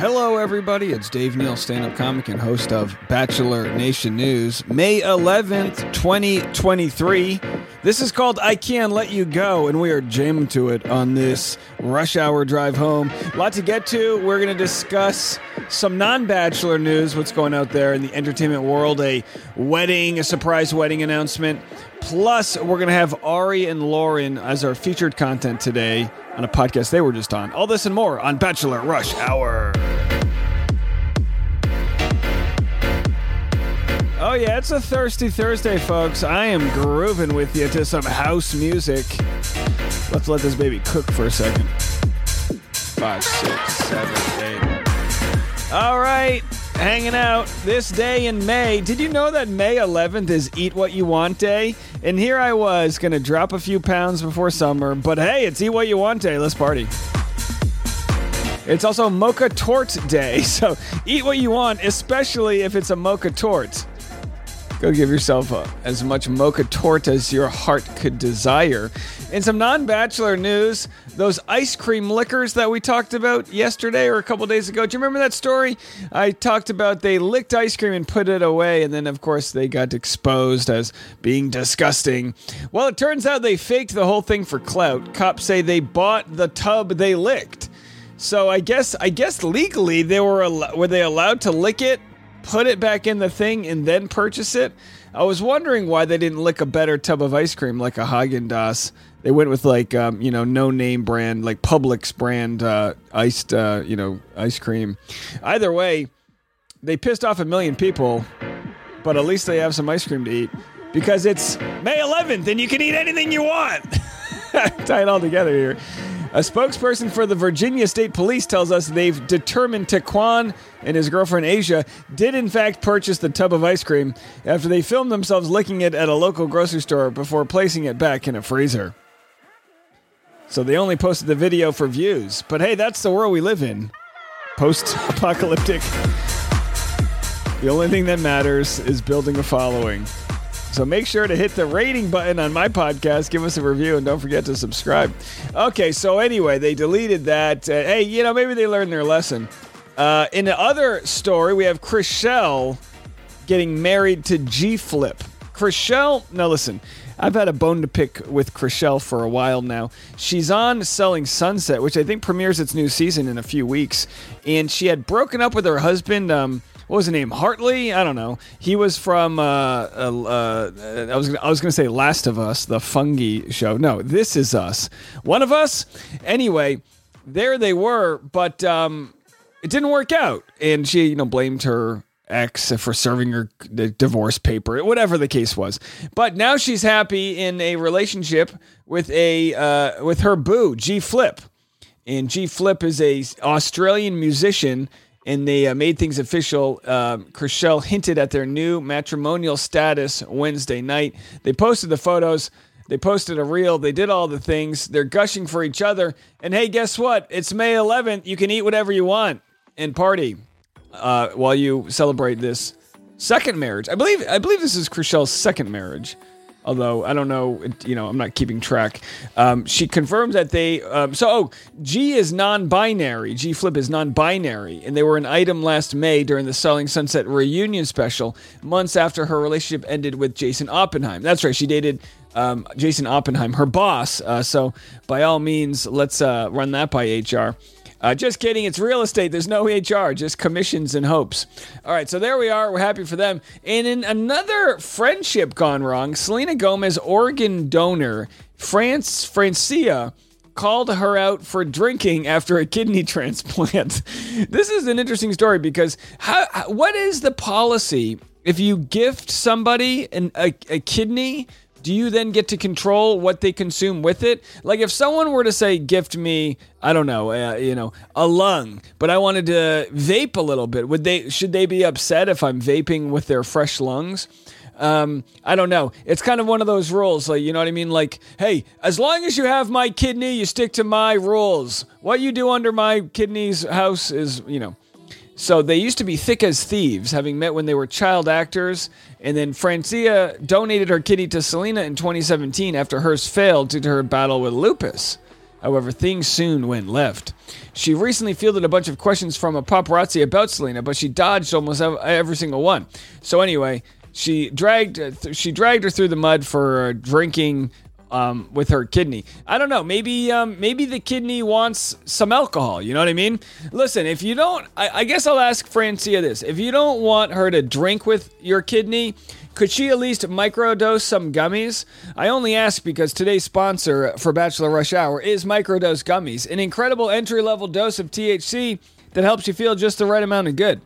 Hello, everybody. It's Dave Neal, stand up comic and host of Bachelor Nation News. May 11th, 2023. This is called I Can't Let You Go, and we are jamming to it on this rush hour drive home. A lot to get to. We're going to discuss some non Bachelor news, what's going out there in the entertainment world, a wedding, a surprise wedding announcement. Plus, we're going to have Arie and Lauren as our featured content today on a podcast they were just on. All this and more on Bachelor Rush Hour. Oh, yeah, it's a thirsty Thursday, folks. I am grooving with you to some house music. Let's let this baby cook for a second. Five, six, seven, eight. All right, hanging out this day in May. Did you know that May 11th is Eat What You Want Day? And here I was, gonna drop a few pounds before summer, but hey, it's Eat What You Want Day. Let's party. It's also Mocha Torte Day, so eat what you want, especially if it's a mocha torte. Go give yourself a, as much mocha torte as your heart could desire. In some non bachelor news, those ice cream lickers that we talked about yesterday or a couple days ago, do you remember that story? I talked about they licked ice cream and put it away, and then, of course, they got exposed as being disgusting. Well, it turns out they faked the whole thing for clout. Cops say they bought the tub they licked. So I guess I guess legally they were al- were they allowed to lick it put it back in the thing and then purchase it. I was wondering why they didn't lick a better tub of ice cream like a Haagen Dazs. They went with like um, you know no name brand like Publix brand uh, iced uh, you know ice cream. Either way, they pissed off a million people, but at least they have some ice cream to eat because it's May 11th and you can eat anything you want. Tie it all together here. A spokesperson for the Virginia State Police tells us they've determined Taquan and his girlfriend Asia did in fact purchase the tub of ice cream after they filmed themselves licking it at a local grocery store before placing it back in a freezer. So they only posted the video for views. But hey, that's the world we live in. Post apocalyptic. The only thing that matters is building a following. So make sure to hit the rating button on my podcast, give us a review, and don't forget to subscribe. Okay, so anyway, they deleted that. Uh, hey, you know, maybe they learned their lesson. Uh, in the other story, we have Chrishell getting married to G Flip. Chrishell, now listen, I've had a bone to pick with Chrishell for a while now. She's on Selling Sunset, which I think premieres its new season in a few weeks, and she had broken up with her husband. Um, what was his name? Hartley? I don't know. He was from uh, uh, uh, I was gonna, I was going to say Last of Us, the fungi show. No, This Is Us. One of Us. Anyway, there they were, but um, it didn't work out, and she you know blamed her ex for serving her the divorce paper, whatever the case was. But now she's happy in a relationship with a uh, with her boo, G Flip. And G Flip is a Australian musician and they uh, made things official. Uh, hinted at their new matrimonial status Wednesday night. They posted the photos. They posted a reel. They did all the things. They're gushing for each other. And hey, guess what? It's May 11th. You can eat whatever you want and party uh, while you celebrate this second marriage. I believe. I believe this is Chrishell's second marriage although I don't know, you know, I'm not keeping track. Um, she confirms that they, um, so, oh, G is non binary. G Flip is non binary. And they were an item last May during the Selling Sunset reunion special, months after her relationship ended with Jason Oppenheim. That's right, she dated um, Jason Oppenheim, her boss. Uh, so, by all means, let's uh, run that by HR. Uh, just kidding. It's real estate. There's no HR, just commissions and hopes. All right, so there we are. We're happy for them. And in another friendship gone wrong, Selena Gomez, organ donor, France Francia, called her out for drinking after a kidney transplant. this is an interesting story because how, what is the policy if you gift somebody an, a, a kidney? Do you then get to control what they consume with it? Like if someone were to say, gift me, I don't know, uh, you know, a lung, but I wanted to vape a little bit, would they? Should they be upset if I'm vaping with their fresh lungs? Um, I don't know. It's kind of one of those rules, like you know what I mean. Like, hey, as long as you have my kidney, you stick to my rules. What you do under my kidney's house is, you know. So they used to be thick as thieves, having met when they were child actors. And then Francia donated her kitty to Selena in 2017 after hers failed due to her battle with lupus. However, things soon went left. She recently fielded a bunch of questions from a paparazzi about Selena, but she dodged almost every single one. So anyway, she dragged uh, she dragged her through the mud for drinking um, with her kidney. I don't know. Maybe um, maybe the kidney wants some alcohol. You know what I mean? Listen, if you don't, I, I guess I'll ask Francia this: if you don't want her to drink with your kidney. Could she at least microdose some gummies? I only ask because today's sponsor for Bachelor Rush Hour is Microdose Gummies, an incredible entry level dose of THC that helps you feel just the right amount of good.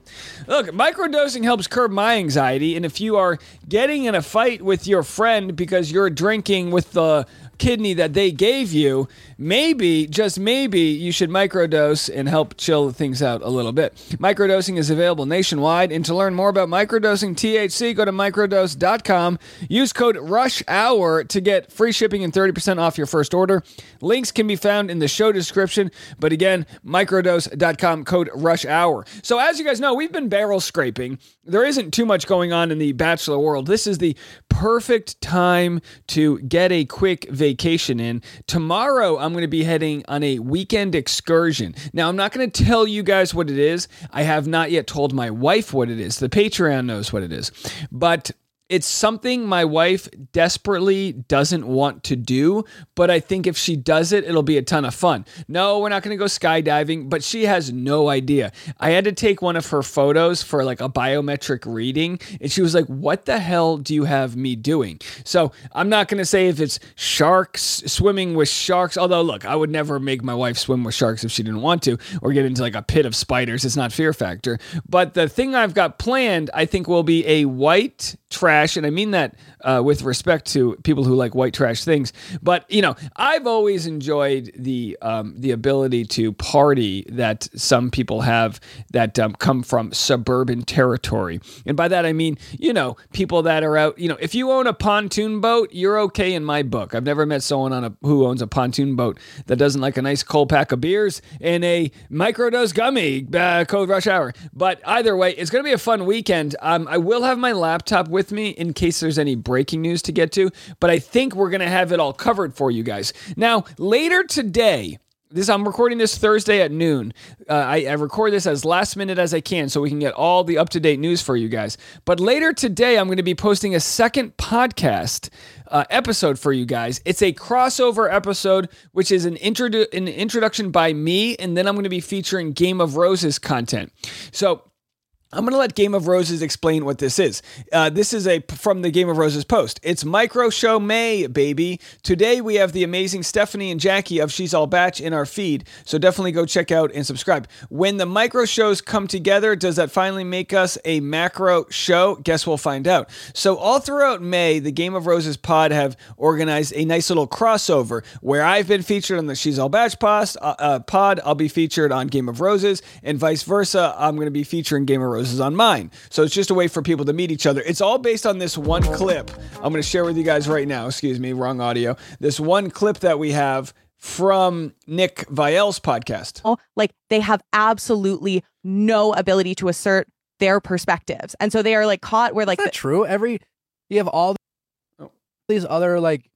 Look, microdosing helps curb my anxiety, and if you are getting in a fight with your friend because you're drinking with the kidney that they gave you, maybe, just maybe, you should microdose and help chill things out a little bit. Microdosing is available nationwide, and to learn more about microdosing THC, go to microdose.com. Use code RUSHHOUR to get free shipping and 30% off your first order. Links can be found in the show description, but again, microdose.com, code RUSHHOUR. So, as you guys know, we've been barrel scraping. There isn't too much going on in the Bachelor world. This is the perfect time to get a quick vacation vacation in. Tomorrow, I'm going to be heading on a weekend excursion. Now, I'm not going to tell you guys what it is. I have not yet told my wife what it is. The Patreon knows what it is. But it's something my wife desperately doesn't want to do, but I think if she does it, it'll be a ton of fun. No, we're not going to go skydiving, but she has no idea. I had to take one of her photos for like a biometric reading, and she was like, What the hell do you have me doing? So I'm not going to say if it's sharks, swimming with sharks, although, look, I would never make my wife swim with sharks if she didn't want to, or get into like a pit of spiders. It's not fear factor. But the thing I've got planned, I think, will be a white trash, and I mean that uh, with respect to people who like white trash things. But you know, I've always enjoyed the um, the ability to party that some people have that um, come from suburban territory, and by that I mean you know people that are out. You know, if you own a pontoon boat, you're okay in my book. I've never met someone on a who owns a pontoon boat that doesn't like a nice cold pack of beers and a microdose gummy uh, code rush hour. But either way, it's going to be a fun weekend. Um, I will have my laptop with me in case there's any breaking news to get to, but I think we're going to have it all covered for you guys. Now, later today, this I'm recording this Thursday at noon. Uh, I, I, record this as last minute as I can so we can get all the up to date news for you guys. But later today, I'm going to be posting a second podcast uh, episode for you guys. It's a crossover episode, which is an, introdu- an introduction by me, and then I'm going to be featuring Game of Roses content. So I'm going to let Game of Roses explain what this is. Uh, this is a from the Game of Roses post. It's Micro Show May, baby. Today we have the amazing Stephanie and Jackie of She's All Batch in our feed, so definitely go check out and subscribe. When the micro shows come together, does that finally make us a macro show? Guess we'll find out. So all throughout May, the Game of Roses pod have organized a nice little crossover where I've been featured on the She's All Batch post, uh, uh, pod. I'll be featured on Game of Roses, and vice versa. I'm going to be featuring Game of Roses is on mine. So it's just a way for people to meet each other. It's all based on this one clip I'm going to share with you guys right now. Excuse me, wrong audio. This one clip that we have from Nick Viall's podcast. Oh, like they have absolutely no ability to assert their perspectives. And so they are like caught where like That's the- true. Every you have all oh. these other like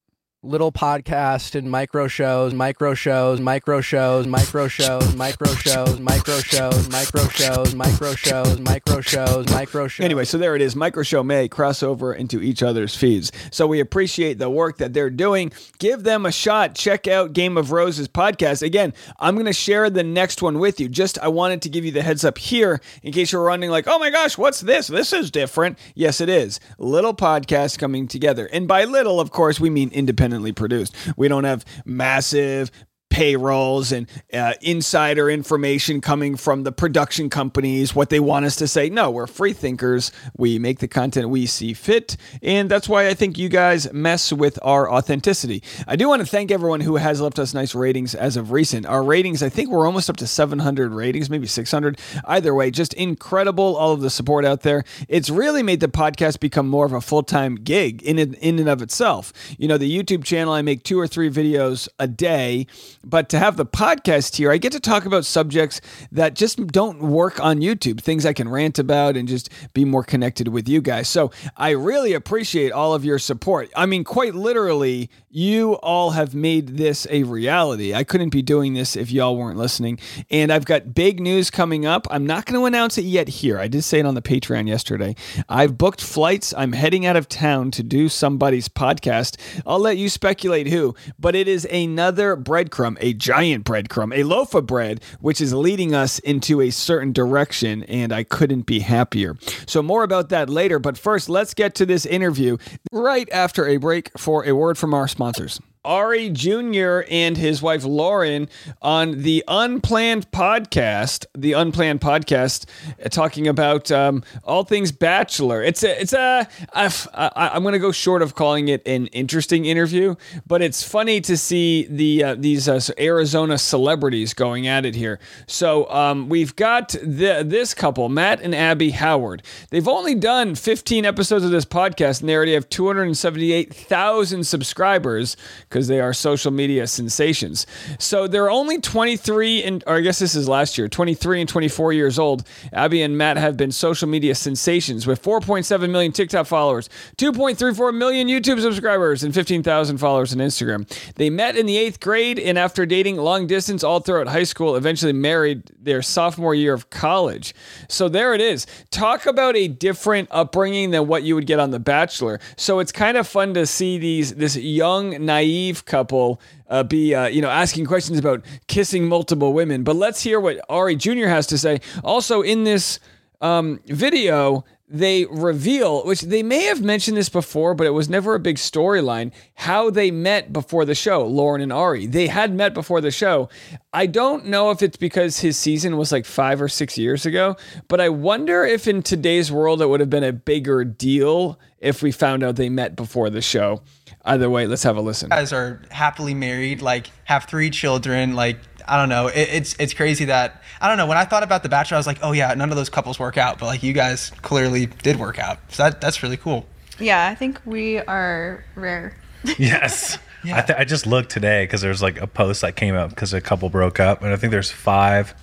little podcast and micro shows, micro shows, micro shows, micro shows, micro shows, micro shows, micro shows, micro shows, micro shows, micro shows. Anyway, so there it is. Micro show may cross over into each other's feeds. So we appreciate the work that they're doing. Give them a shot. Check out Game of Roses podcast. Again, I'm going to share the next one with you. Just I wanted to give you the heads up here in case you're running like, oh my gosh, what's this? This is different. Yes, it is. Little podcasts coming together. And by little, of course, we mean independent independently produced. We don't have massive payrolls and uh, insider information coming from the production companies, what they want us to say. No, we're free thinkers. We make the content we see fit. And that's why I think you guys mess with our authenticity. I do want to thank everyone who has left us nice ratings as of recent. Our ratings, I think we're almost up to 700 ratings, maybe 600. Either way, just incredible, all of the support out there. It's really made the podcast become more of a full time gig in, in and of itself. You know, the YouTube channel, I make two or three videos a day But to have the podcast here, I get to talk about subjects that just don't work on YouTube, things I can rant about and just be more connected with you guys. So I really appreciate all of your support. I mean, quite literally, you all have made this a reality. I couldn't be doing this if y'all weren't listening. And I've got big news coming up. I'm not going to announce it yet here. I did say it on the Patreon yesterday. I've booked flights. I'm heading out of town to do somebody's podcast. I'll let you speculate who, but it is another breadcrumb, a giant breadcrumb, a loaf of bread, which is leading us into a certain direction. And I couldn't be happier. So, more about that later. But first, let's get to this interview right after a break for a word from our sponsors. Arie Jr. and his wife Lauren on the Unplanned podcast, the Unplanned podcast, uh, talking about um, all things Bachelor. It's a, it's a, I've, I, I'm going to go short of calling it an interesting interview, but it's funny to see the uh, these uh, Arizona celebrities going at it here. So um, we've got the, this couple, Matt and Abby Howard. They've only done 15 episodes of this podcast, and they already have 278,000 subscribers because they are social media sensations. So they're only 23 and I guess this is last year, 23 and 24 years old. Abby and Matt have been social media sensations with 4.7 million TikTok followers, 2.34 million YouTube subscribers, and 15,000 followers on Instagram. They met in the eighth grade and after dating long distance all throughout high school, eventually married their sophomore year of college. So there it is. Talk about a different upbringing than what you would get on The Bachelor. So it's kind of fun to see these this young, naive couple uh, be uh, you know asking questions about kissing multiple women. But let's hear what Arie Jr. has to say. Also in this um, video, they reveal, which they may have mentioned this before, but it was never a big storyline, how they met before the show, Lauren and Arie. They had met before the show. I don't know if it's because his season was like five or six years ago, but I wonder if in today's world it would have been a bigger deal if we found out they met before the show. Either way, let's have a listen. You guys are happily married, like have three children, like I don't know. It, it's it's crazy that I don't know. When I thought about The Bachelor, I was like, oh yeah, none of those couples work out, but like you guys clearly did work out. So that that's really cool. Yeah, I think we are rare. Yes. I, th- I just looked today because there's like a post that came up because a couple broke up, and I think there's five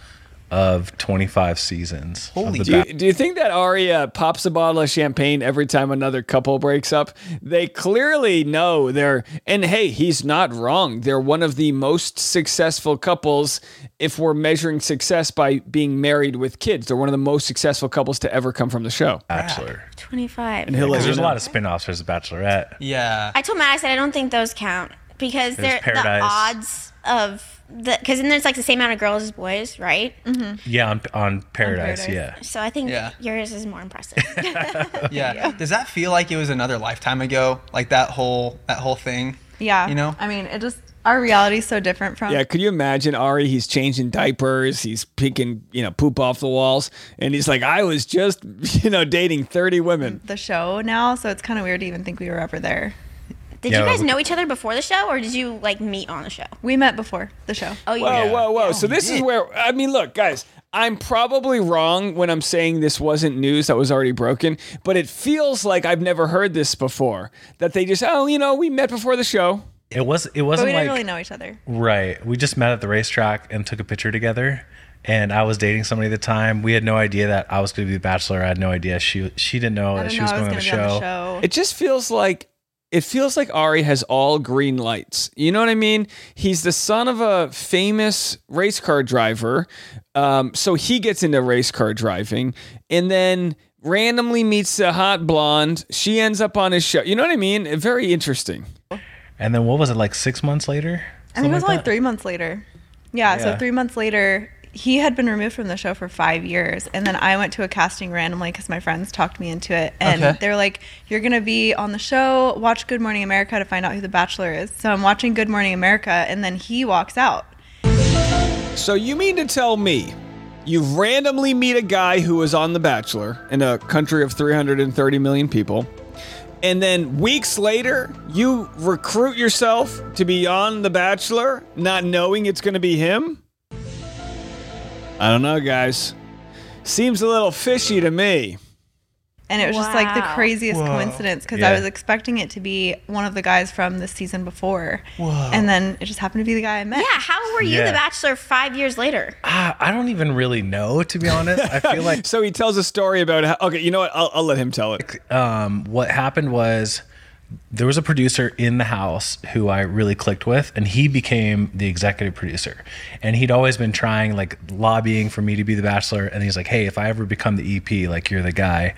of 25 seasons. Holy Do you, do you think that Arie uh, pops a bottle of champagne every time another couple breaks up? They clearly know they're, and hey, he's not wrong. They're one of the most successful couples if we're measuring success by being married with kids. They're one of the most successful couples to ever come from the show. Bachelor. 25. And he'll let there's a lot of spin-offs. There's a Bachelorette. Yeah. I told Matt, I said, I don't think those count because they're the odds of the, because then there's like the same amount of girls as boys, right? Mm-hmm. Yeah, on, on Paradise. Paradise. Yeah. So I think Yeah. yours is more impressive. yeah. Does that feel like it was another lifetime ago? Like that whole that whole thing? Yeah. You know? I mean, it just our reality's so different from Yeah, could you imagine Arie? He's changing diapers, he's picking, you know, poop off the walls, and he's like, I was just, you know, dating 30 women. the show now, so it's kind of weird to even think we were ever there. Did Yeah, you guys know each other before the show, or did you like meet on the show? We met before the show. Oh, you Whoa, did. whoa, whoa. Oh, so this is where I mean, look, guys, I'm probably wrong when I'm saying this wasn't news that was already broken, but it feels like I've never heard this before. That they just, oh, you know, we met before the show. It was. It But wasn't we didn't really know each other. right. We just met at the racetrack and took a picture together. And I was dating somebody at the time. We had no idea that I was going to be the Bachelor. I had no idea she she didn't know I that didn't she know was I was going going on to the be on the show. It just feels like it feels like Arie has all green lights. You know what I mean? He's the son of a famous race car driver, um, so he gets into race car driving, and then randomly meets a hot blonde. She ends up on his show. You know what I mean? Very interesting. And then what was it like six months later? I think it was Something only like that? three months later. Yeah, so three months later, he had been removed from the show for five years, and then I went to a casting randomly because my friends talked me into it, and Okay. they were like, "You're gonna be on the show. Watch Good Morning America to find out who the Bachelor is." So I'm watching Good Morning America, and then he walks out. So you mean to tell me you randomly meet a guy who was on The Bachelor in a country of 330 million people, and then weeks later you recruit yourself to be on The Bachelor, not knowing it's going to be him? I don't know, guys. Seems a little fishy to me. And it was just like the craziest Whoa. coincidence because Yeah. I was expecting it to be one of the guys from the season before. Whoa. And then it just happened to be the guy I met. Yeah, how were you Yeah. the bachelor five years later? Ah, I don't even really know, to be honest. I feel like So he tells a story about how. Okay, you know what? I'll, I'll let him tell it. um, what happened was there was a producer in the house who I really clicked with, and he became the executive producer. And he'd always been trying, like, lobbying for me to be the bachelor. And he's like, hey, if I ever become the EP, like, you're the guy.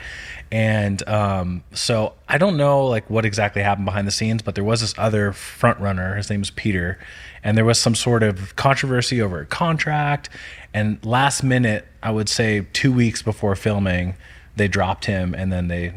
And um, so I don't know, like, what exactly happened behind the scenes, but there was this other front runner. His name was Peter. And there was some sort of controversy over a contract. And last minute, I would say two weeks before filming, they dropped him and then they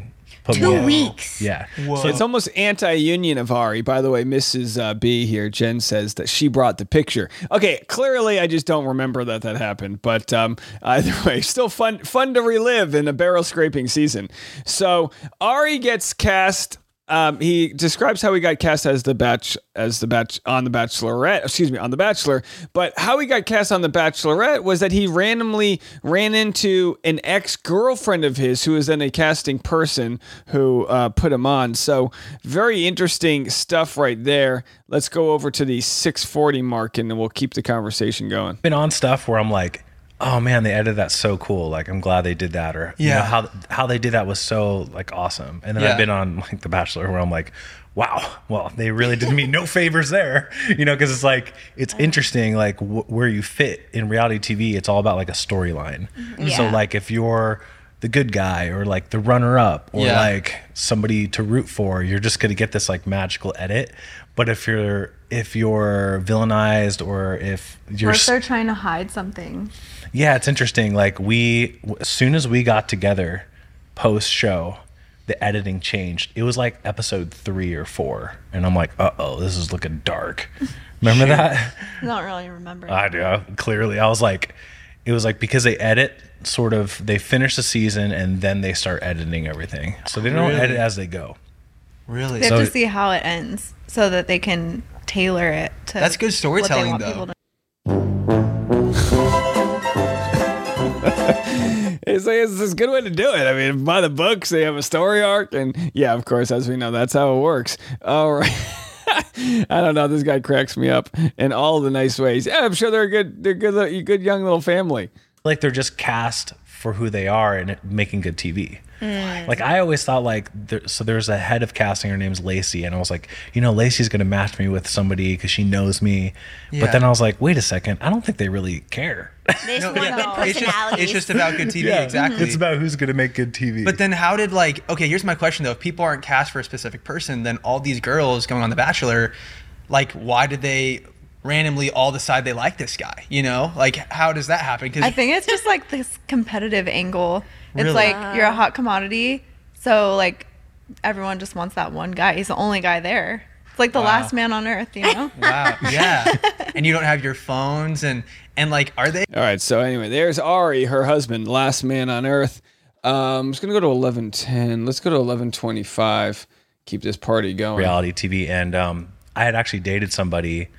put Two in. weeks. Yeah. So it's almost anti-union of Arie. By the way, Mrs. Uh, B here, Jen says that she brought the picture. Okay, clearly I just don't remember that that happened. But um, either way, still fun fun to relive in a barrel scraping season. So Arie gets cast. Um, he describes how he got cast as the batch as the batch on the Bachelorette. Excuse me, on the Bachelor. But how he got cast on the Bachelorette was that he randomly ran into an ex girlfriend of his who was then a casting person who uh, put him on. So very interesting stuff right there. Let's go over to the 640 mark and then we'll keep the conversation going. been on stuff where I'm like, oh man, they edited that so cool. Like I'm glad they did that. Or you know, Yeah. how how they did that was so like awesome. And then Yeah. I've been on like The Bachelor where I'm like, wow, well they really did me no favors there. You know, because it's like it's interesting like wh- where you fit in reality TV. It's all about like a storyline. Mm-hmm. Yeah. So like if you're the good guy or like the runner up or Yeah. like somebody to root for you're just going to get this like magical edit but if you're if you're villainized or if you're Or if they're trying to hide something. yeah, it's interesting. Like we, as soon as we got together, post show, the editing changed. It was like episode three or four, and I'm like, uh oh, this is looking dark. Remember that? I don't really remember. I do. Clearly, I was like, it was like because they edit sort of they finish the season and then they start editing everything, so they don't Really? edit as they go. Really? they have So- to see how it ends so that they can tailor it to That's good what they storytelling, want though. people It's, like, it's a good way to do it. I mean, by the books, they have a story arc, and yeah, of course, as we know, that's how it works. All right. I don't know. This guy cracks me up in all the nice ways. Yeah, I'm sure they're a good. They're good. Good young little family. like they're just cast for who they are and making good TV. Mm. Like I always thought, like there, so. There's a head of casting. Her name's Lacey, and I was like, you know, Lacey's gonna match me with somebody because she knows me. But then I was like, wait a second, I don't think they really care. They just No, want yeah, good it's just, it's just about good TV. Exactly. It's about who's gonna make good TV. But then how did like okay, here's my question though. If people aren't cast for a specific person, then all these girls going on The Bachelor, like why did they randomly all decide they like this guy? You know? Like how does that happen? because I think it's just like this competitive angle. It's Really? like you're a hot commodity, so like everyone just wants that one guy. He's the only guy there. It's like the Wow. last man on earth, you know? wow. Yeah. and you don't have your phones and and like are they All right. So anyway, there's Arie, her husband, last man on earth. Um, I'm just gonna go to 11:10. Let's go to 11:25. Keep this party going. reality TV, and um, I had actually dated somebody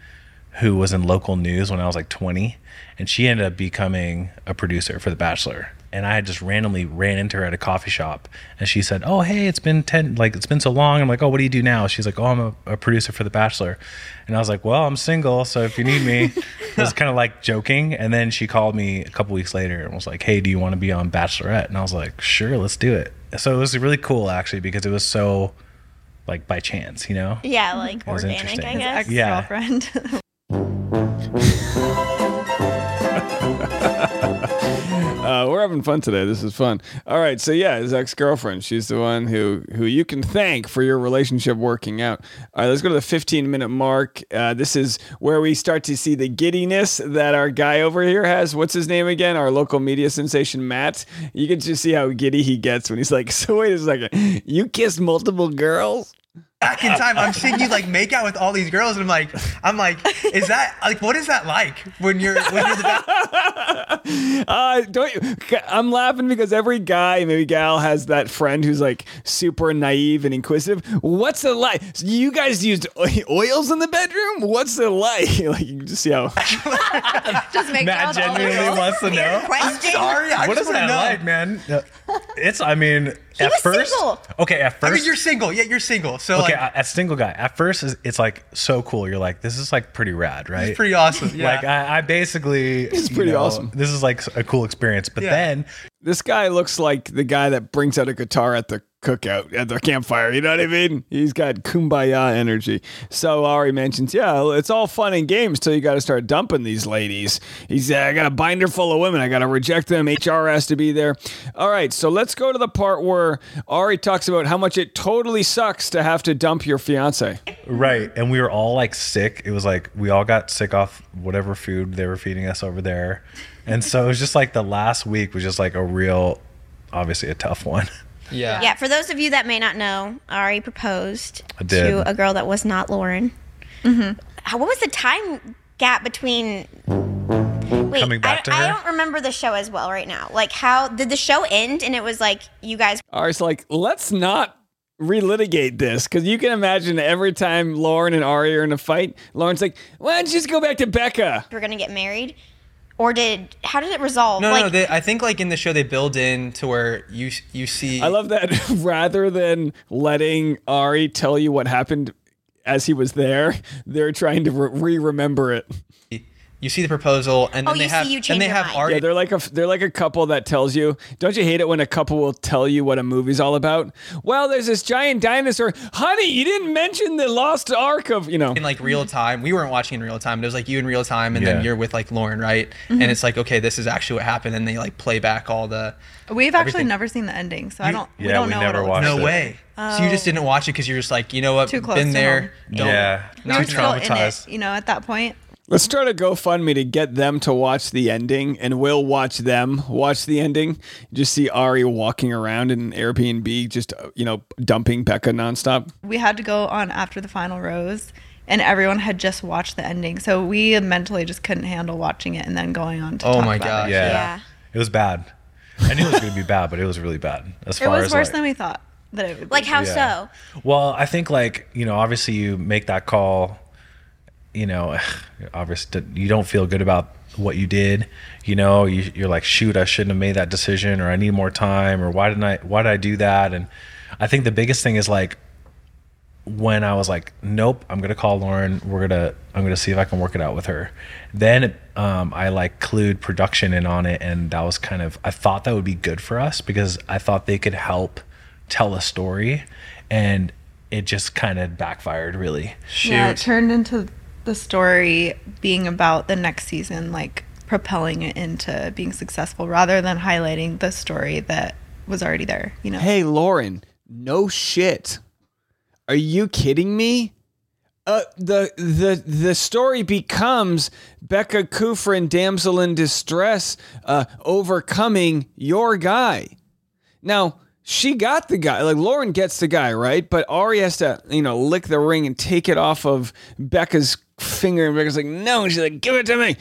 who was in local news when I was like 20, and she ended up becoming a producer for The Bachelor. And I had just randomly ran into her at a coffee shop, and she said, "Oh, hey, it's been ten, like it's been so long." I'm like, "Oh, what do you do now?" She's like, "Oh, I'm a, a producer for The Bachelor," and I was like, "Well, I'm single, so if you need me," it was kind of like joking. And then she called me a couple weeks later and was like, "Hey, do you want to be on Bachelorette?" And I was like, "Sure, let's do it." So it was really cool actually because it was so like by chance, you know? yeah, like was organic, interesting. I His guess. Ex Yeah. Uh, we're having fun today. This is fun. All right. So yeah, his ex girlfriend. She's the one who who you can thank for your relationship working out. All right. Let's go to the 15 minute mark. Uh, this is where we start to see the giddiness that our guy over here has. What's his name again? Our local media sensation, Matt. You can just see how giddy he gets when he's like, "So wait a second, you kissed multiple girls." Back in time? I'm seeing you like make out with all these girls and I'm like I'm like, is that like what is that like when you're when you're the Bachelor? Uh, don't you? I'm laughing because every guy, maybe gal, has that friend who's like super naive and inquisitive. What's it like? You guys used oils in the bedroom? What's it like? like you can just see how. just make Matt out with all the genuinely wants to know. Question. Sorry, I What just is that know. like, man? It's. I mean, at was first. single. Okay, at first, I mean, you're single. Yeah, you're single. So okay, like, as single guy. At first, it's- it's like so cool. You're like, this is like pretty rad, right? it's pretty awesome. Yeah. Like I, I basically. It's pretty awesome. This is like a cool experience. But Yeah. then This guy looks like the guy that brings out a guitar at the cookout at the campfire. You know what I mean? He's got kumbaya energy. So Arie mentions, yeah, it's all fun and games till you got to start dumping these ladies. He's, uh, I got a binder full of women. I got to reject them. HR has to be there. All right, so let's go to the part where Arie talks about how much it totally sucks to have to dump your fiance. Right. And we were all like sick. It was like we all got sick off whatever food they were feeding us over there. And so it was just like the last week was just like a real, obviously a tough one. yeah. Yeah, for those of you that may not know, Arie proposed to a girl that was not Lauren. Mm-hmm. How, what was the time gap between? Wait, Coming back I, to I don't remember the show as well right now. Like, how did the show end? And it was like you guys Arie's like, let's not relitigate this because you can imagine every time Lauren and Arie are in a fight, Lauren's like, why don't you just go back to Becca? We're gonna get married, or did how did it resolve? No, like, no. They, I think like in the show they build in to where you you see. I love that rather than letting Arie tell you what happened as he was there, they're trying to re remember it. You see the proposal, and then Oh, they you see have you change and they your have mind. Arie. Yeah, they're like a they're like a couple that tells you. Don't you hate it when a couple will tell you what a movie's all about? Well, there's this giant dinosaur. Honey, you didn't mention the lost ark of you know. in like real time. We weren't watching in real time. But it was like you in real time, and then you're with like Lauren, right? Mm-hmm. And it's like, okay, this is actually what happened, and they like play back all the. We've actually never seen the ending, so I don't. we yeah, don't we know never what it looks watched No it. way. So you just didn't watch it because you're just like, you know what? Too close Been to there. home. Don't. Yeah. We Not were Too still in it, traumatized. you know, at that point. Let's start a GoFundMe to get them to watch the ending, and we'll watch them watch the ending. Just see Arie walking around in an Airbnb, just uh, you know, dumping Becca nonstop. We had to go on after the final rose, and everyone had just watched the ending, so we mentally just couldn't handle watching it and then going on to. Oh talk my about gosh. It. Yeah. Yeah. It was bad. I knew it was going to be bad, but it was really bad. As It far was as worse like, than we thought that it would. Be. like how Yeah. so? Well, I think like you know, obviously you make that call. You know, obviously you don't feel good about what you did. You know, you, you're like, shoot, I shouldn't have made that decision, or I need more time, or why didn't I? Why did I do that? And I think the biggest thing is like when I was like, nope, I'm gonna call Lauren. We're gonna, I'm gonna see if I can work it out with her. Then um, I like clued production in on it, and that was kind of, I thought that would be good for us because I thought they could help tell a story, and it just kind of backfired really. Shoot. Yeah, it turned into the story being about the next season, like propelling it into being successful rather than highlighting the story that was already there. You know. Hey, Lauren, no shit. Are you kidding me? Uh, the the the story becomes Becca Kufrin, damsel in distress, uh, overcoming your guy. Now she got the guy, like Lauren gets the guy, right? But Arie has to, you know, lick the ring and take it off of Becca's finger, and Becca's like, "No," and she's like, "Give it to me."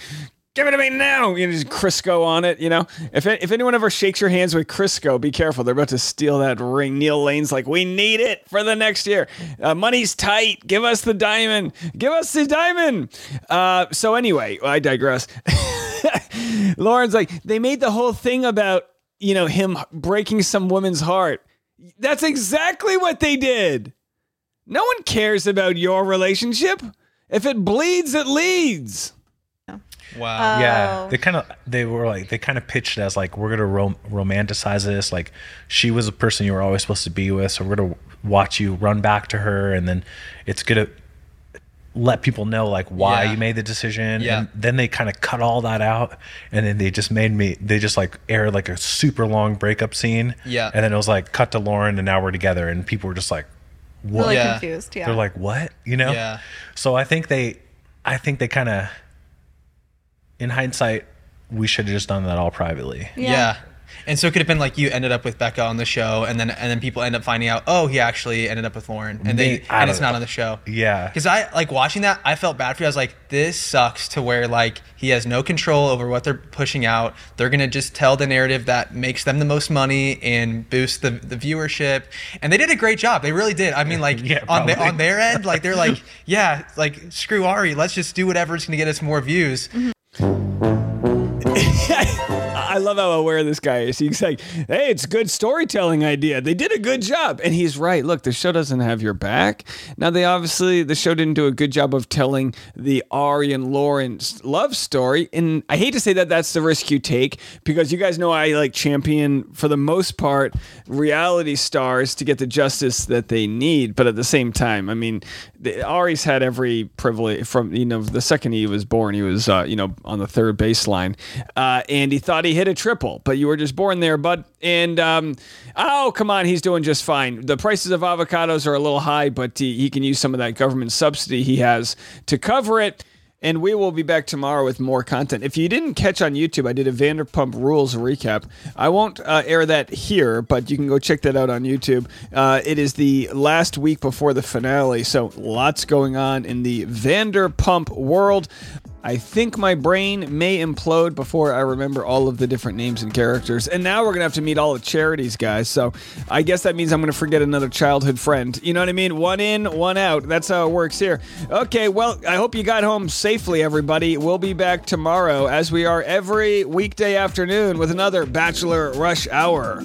Give it to me now! You know, just Crisco on it. You know, if if anyone ever shakes your hands with Crisco, be careful. They're about to steal that ring. Neil Lane's like, we need it for the next year. Uh, money's tight. Give us the diamond. Give us the diamond. Uh, so anyway, I digress. Lauren's like, they made the whole thing about you know him breaking some woman's heart. That's exactly what they did. No one cares about your relationship. If it bleeds, it leads. Wow. yeah Oh. they kind of they were like they kind of pitched it as like we're gonna rom- romanticize this like she was a person you were always supposed to be with so we're gonna watch you run back to her and then it's gonna let people know like why Yeah. you made the decision Yeah. and then they kind of cut all that out and then they just made me they just like aired like a super long breakup scene Yeah. and then it was like cut to lauren and now we're together and people were just like what Really Yeah. confused. Yeah. they're like what you know Yeah. so i think they i think they kind of in hindsight we should have just done that all privately Yeah. And so it could have been like you ended up with Becca on the show, and then and then people end up finding out, oh, he actually ended up with Lauren, and they Me- and don't it's not on the show. Yeah. Because I like watching that, I felt bad for you. I was like, this sucks to where like he has no control over what they're pushing out. They're gonna just tell the narrative that makes them the most money and boost the, the viewership. And they did a great job. They really did. I mean, like Yeah, on the, on their end, like they're like, yeah, like screw Arie, let's just do whatever's gonna get us more views. Mm-hmm. I love how aware this guy is. He's like, "Hey, it's a good storytelling idea. They did a good job." And he's right. Look, the show doesn't have your back. Now, they obviously the show didn't do a good job of telling the Arie and Lauren's love story. And I hate to say that that's the risk you take because you guys know I like champion for the most part reality stars to get the justice that they need. But at the same time, I mean, the, Arie's had every privilege from you know the second he was born, he was uh, you know on the third baseline, uh, and he thought he hit a triple, but you were just born there, bud. And um, oh come on, he's doing just fine. The prices of avocados are a little high, but he, he can use some of that government subsidy he has to cover it. And we will be back tomorrow with more content. If you didn't catch on YouTube, I did a Vanderpump Rules recap. I won't uh, air that here, but you can go check that out on YouTube. Uh, it is the last week before the finale, so lots going on in the Vanderpump world. I think my brain may implode before I remember all of the different names and characters. And now we're going to have to meet all the charities, guys. So I guess that means I'm going to forget another childhood friend. You know what I mean? One in, one out. That's how it works here. Okay, well, I hope you got home safely, everybody. We'll be back tomorrow, as we are every weekday afternoon, with another Bachelor Rush Hour.